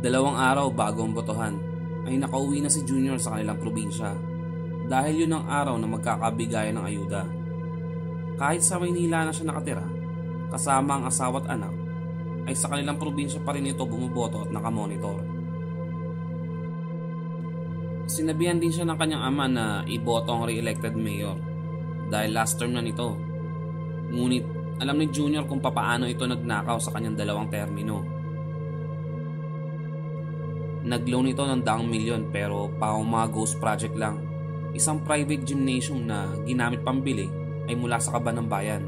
Dalawang araw bago ang botohan ay nakauwi na si Junior sa kanilang probinsya dahil yun ang araw na magkakabigayan ng ayuda. Kahit sa Maynila na siya nakatira, kasama ang asawa at anak, ay sa kanilang probinsya pa rin ito bumuboto at nakamonitor. Sinabihan din siya ng kanyang ama na iboto ang re-elected mayor dahil last term na nito. Ngunit alam ni Junior kung papaano ito nagnakaw sa kanyang dalawang termino. Nag-loan ito ng daang milyon pero pang mga ghost project lang. Isang private gymnasium na ginamit pambili ay mula sa kaban ng bayan.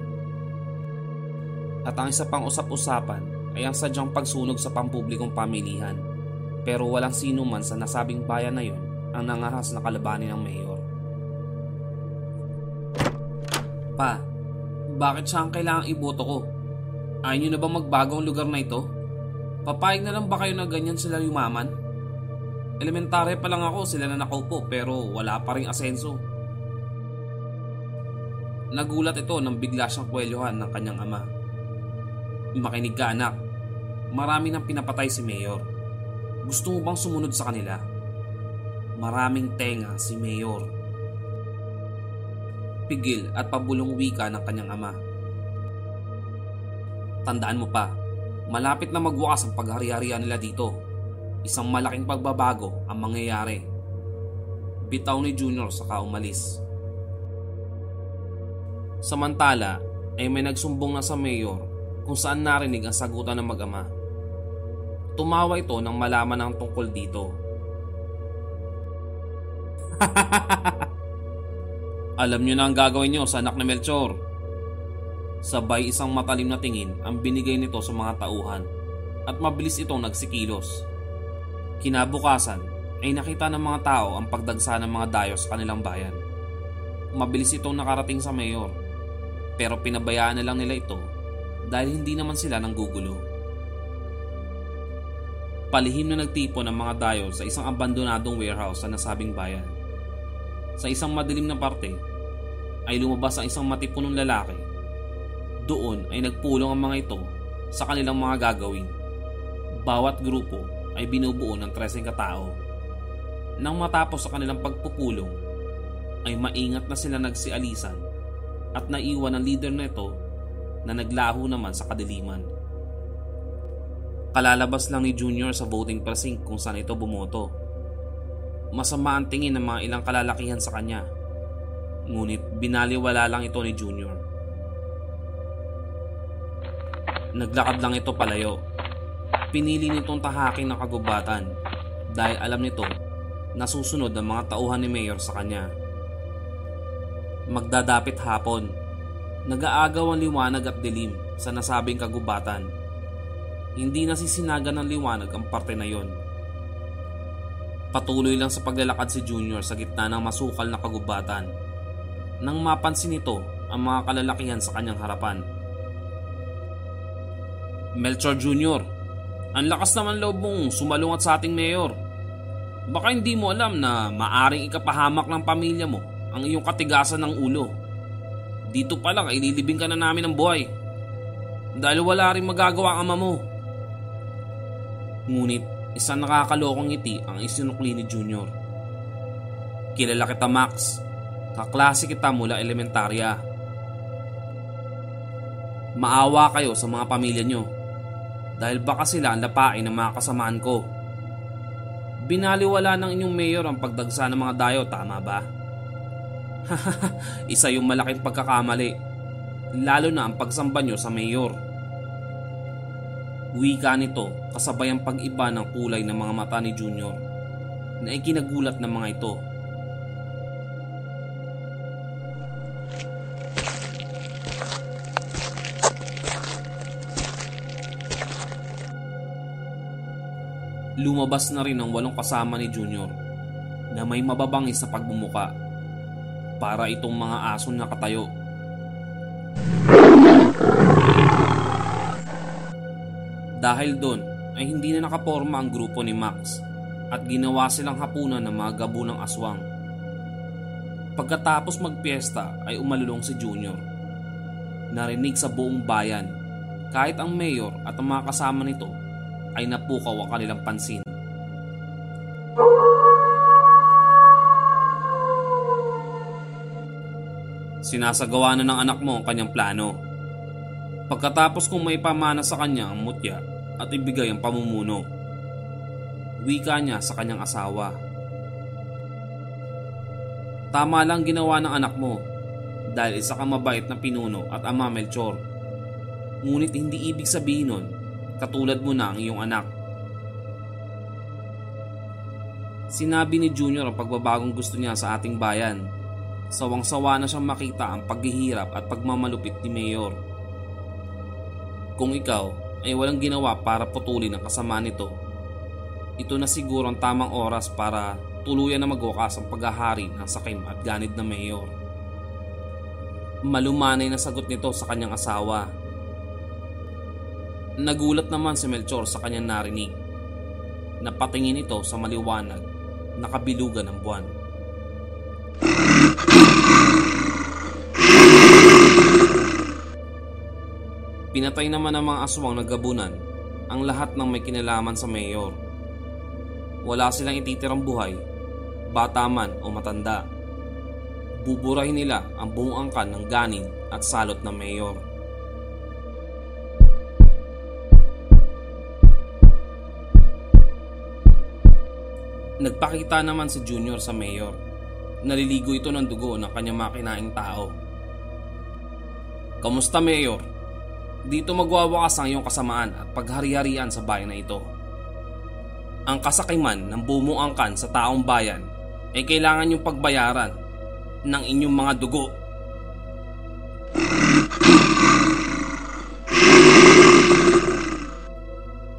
At ang isa pang usap-usapan ay ang sadyang pagsunog sa pampublikong pamilihan. Pero walang sino man sa nasabing bayan na yon ang nangahas na kalabanin ng mayor. Pa, bakit siya ang kailangang iboto ko? Ayaw niyo na ba magbago ang lugar na ito? Papayag na lang ba kayo na ganyan sila yumaman? Elementary pa lang ako sila na nakaupo pero wala pa rin asenso. Nagulat ito nang bigla siyang kwelyohan ng kanyang ama. Makinig ka anak, marami nang pinapatay si Mayor. Gusto mo bang sumunod sa kanila? Maraming tenga si Mayor. Pigil at pabulong wika ng kanyang ama. Tandaan mo pa, malapit na magwakas ang paghari-harian nila dito. Isang malaking pagbabago ang mangyayari. Bitaw ni Junior saka umalis. Samantala ay may nagsumbong na sa mayor kung saan narinig ang sagutan ng mag-ama. Tumawa ito nang malaman ang tungkol dito. Alam niyo na ang gagawin niyo sa anak na Melchor. Sabay isang matalim na tingin ang binigay nito sa mga tauhan at mabilis itong nagsikilos. Kinabukasan ay nakita ng mga tao ang pagdagsa ng mga dayo sa kanilang bayan. Mabilis itong nakarating sa mayor pero pinabayaan na lang nila ito dahil hindi naman sila nang gugulo. Palihim na nagtipo ng mga dayo sa isang abandonadong warehouse sa nasabing bayan. Sa isang madilim na parte ay lumabas ang isang matipunong lalaki. Doon ay nagpulong ang mga ito sa kanilang mga gagawin. Bawat grupo ay binubuo ng 13 katao. Nang matapos sa kanilang pagpupulong, ay maingat na sila nagsialisan at naiwan ang leader na ito na naglaho naman sa kadiliman. Kalalabas lang ni Junior sa voting precinct kung saan ito bumoto. Masama ang tingin ng mga ilang kalalakihan sa kanya. Ngunit binaliwala lang ito ni Junior. Naglakad lang ito palayo. Pinili nitong tahakin ng kagubatan dahil alam nito na susunod ang mga tauhan ni Mayor sa kanya. Magdadapit hapon. Nag-aagaw ang liwanag at dilim sa nasabing kagubatan. Hindi nasisinaga ng liwanag ang parte na yon. Patuloy lang sa paglalakad si Junior sa gitna ng masukal na kagubatan. Nang mapansin nito ang mga kalalakihan sa kanyang harapan. Melchor Jr., ang lakas naman loob mong sumalungat sa ating mayor. Baka hindi mo alam na maaring ikapahamak ng pamilya mo ang iyong katigasan ng ulo. Dito pa lang ay lilibing ka na namin ng buhay. Dahil wala rin magagawa ang ama mo. Ngunit isang nakakalokong ngiti ang isinukli ni Junior. Kilala kita Max. Kaklase kita mula elementarya. Maawa kayo sa mga pamilya nyo. Dahil baka sila ang lapain ng mga kasamaan ko. Binaliwala ng inyong mayor ang pagdagsa ng mga dayo, tama ba? Isa yung malaking pagkakamali. Lalo na ang pagsamba nyo sa mayor. Wika nito kasabay ang pag-iba ng kulay ng mga mata ni Junior na ikinagulat ng mga ito. Lumabas na rin ang walong kasama ni Junior na may mababangis sa pagbumuka para itong mga aso na katayo. Dahil doon ay hindi na nakaporma ang grupo ni Max at ginawa silang hapunan ng mga gabo ng aswang. Pagkatapos magpiesta ay umalulong si Junior. Narinig sa buong bayan kahit ang mayor at ang mga kasama nito ay napukaw ang kanilang pansin. Sinasagawa na ng anak mo ang kanyang plano. Pagkatapos kong may pamana sa kanya ang mutya at ibigay ang pamumuno. Wika niya sa kanyang asawa. Tama lang ginawa ng anak mo dahil isa kang mabait na pinuno at ama Melchor. Ngunit hindi ibig sabihin nun, katulad mo na ang iyong anak. Sinabi ni Junior ang pagbabagong gusto niya sa ating bayan. Sawang-sawa na siyang makita ang paghihirap at pagmamalupit ni Mayor. Kung ikaw ay walang ginawa para putulin ang kasama nito, ito na siguro ang tamang oras para tuluyan na magwakas ang paghahari ng sakim at ganid na Mayor. Malumanay na sagot nito sa kanyang asawa. Nagulat naman si Melchor sa kanyang narinig. Napatingin ito sa maliwanag, nakabilugan ng buwan. Pinatay naman ng mga aswang na gabunan ang lahat ng may kinalaman sa mayor. Wala silang ititirang buhay, bata man o matanda. Buburahin nila ang buong angkan ng ganing at salot ng mayor. Nagpakita naman si Junior sa mayor. Naliligo ito ng dugo ng kanyang makinaing tao. Kamusta mayor? Dito magwawakas ang iyong kasamaan at paghari-harian sa bayan na ito. Ang kasakiman ng bumuangkan sa taong bayan ay kailangan niyong pagbayaran ng inyong mga dugo.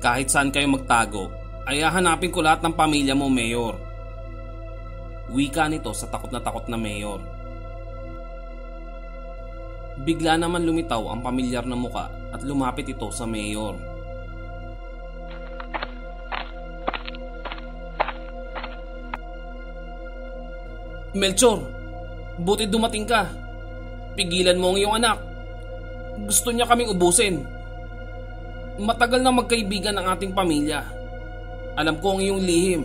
Kahit saan kayo magtago, ay hahanapin ko lahat ng pamilya mo, Mayor. Wika nito sa takot na takot na Mayor. Bigla naman lumitaw ang pamilyar na muka at lumapit ito sa Mayor. Melchor, buti dumating ka. Pigilan mo ang iyong anak. Gusto niya kaming ubusin. Matagal na magkaibigan ang ating pamilya. Alam ko ang iyong lihim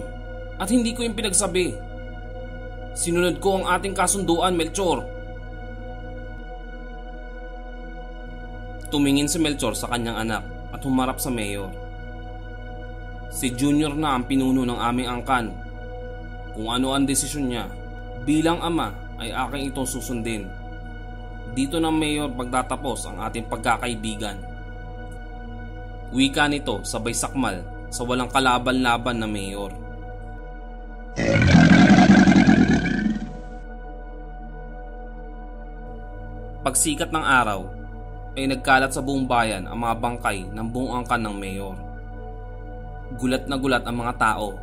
at hindi ko yung pinagsabi. Sinunod ko ang ating kasunduan, Melchor. Tumingin si Melchor sa kanyang anak at humarap sa mayor. Si Junior na ang pinuno ng aming angkan. Kung ano ang desisyon niya, bilang ama ay aking itong susundin. Dito ng mayor pagtatapos ang ating pagkakaibigan. Wika nito sabay sakmal sa walang kalaban-laban na mayor. Pagsikat ng araw, ay nagkalat sa buong bayan ang mga bangkay ng buong angkan ng mayor. Gulat na gulat ang mga tao.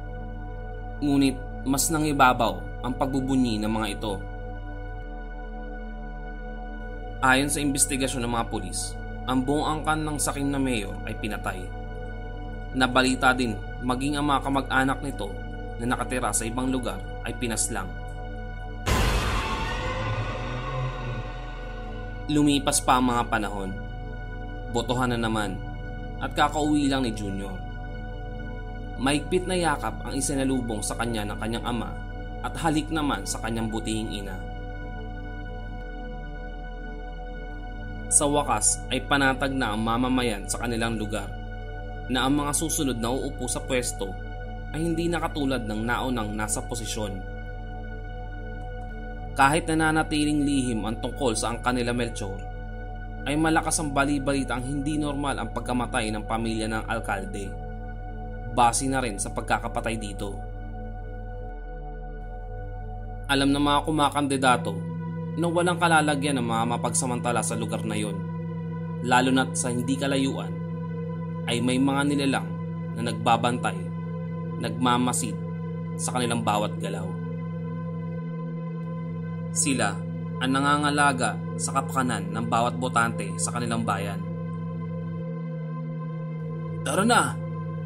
Ngunit mas nangibabaw ang pagbubunyi ng mga ito. Ayon sa investigasyon ng mga pulis, ang buong angkan ng saking na mayor ay pinatay. Nabalita din maging ang mga kamag-anak nito na nakatira sa ibang lugar ay pinaslang. Lumipas pa ang mga panahon. Botohan na naman at kakauwi lang ni Junior. Maigpit na yakap ang isinalubong sa kanya ng kanyang ama at halik naman sa kanyang butihing ina. Sa wakas ay panatag na ang mamamayan sa kanilang lugar na ang mga susunod na uupo sa pwesto ay hindi nakatulad ng naunang nasa posisyon kahit nananatiling lihim ang tungkol sa ang kanila Melchor, ay malakas ang bali-balita ang hindi normal ang pagkamatay ng pamilya ng alkalde. Base na rin sa pagkakapatay dito. Alam ng mga kumakandidato na walang kalalagyan ng mga mapagsamantala sa lugar na yon. Lalo na't sa hindi kalayuan ay may mga nilalang na nagbabantay, nagmamasid sa kanilang bawat galaw. Sila ang nangangalaga sa kapakanan ng bawat botante sa kanilang bayan. Tara na!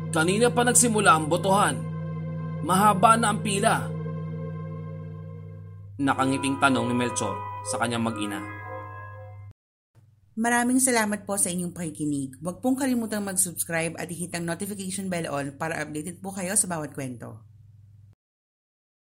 Kanina pa nagsimula ang botohan. Mahaba na ang pila. Nakangiting tanong ni Melchor sa kanyang mag-ina. Maraming salamat po sa inyong pakikinig. Huwag pong kalimutang mag-subscribe at i-hit ang notification bell on para updated po kayo sa bawat kwento.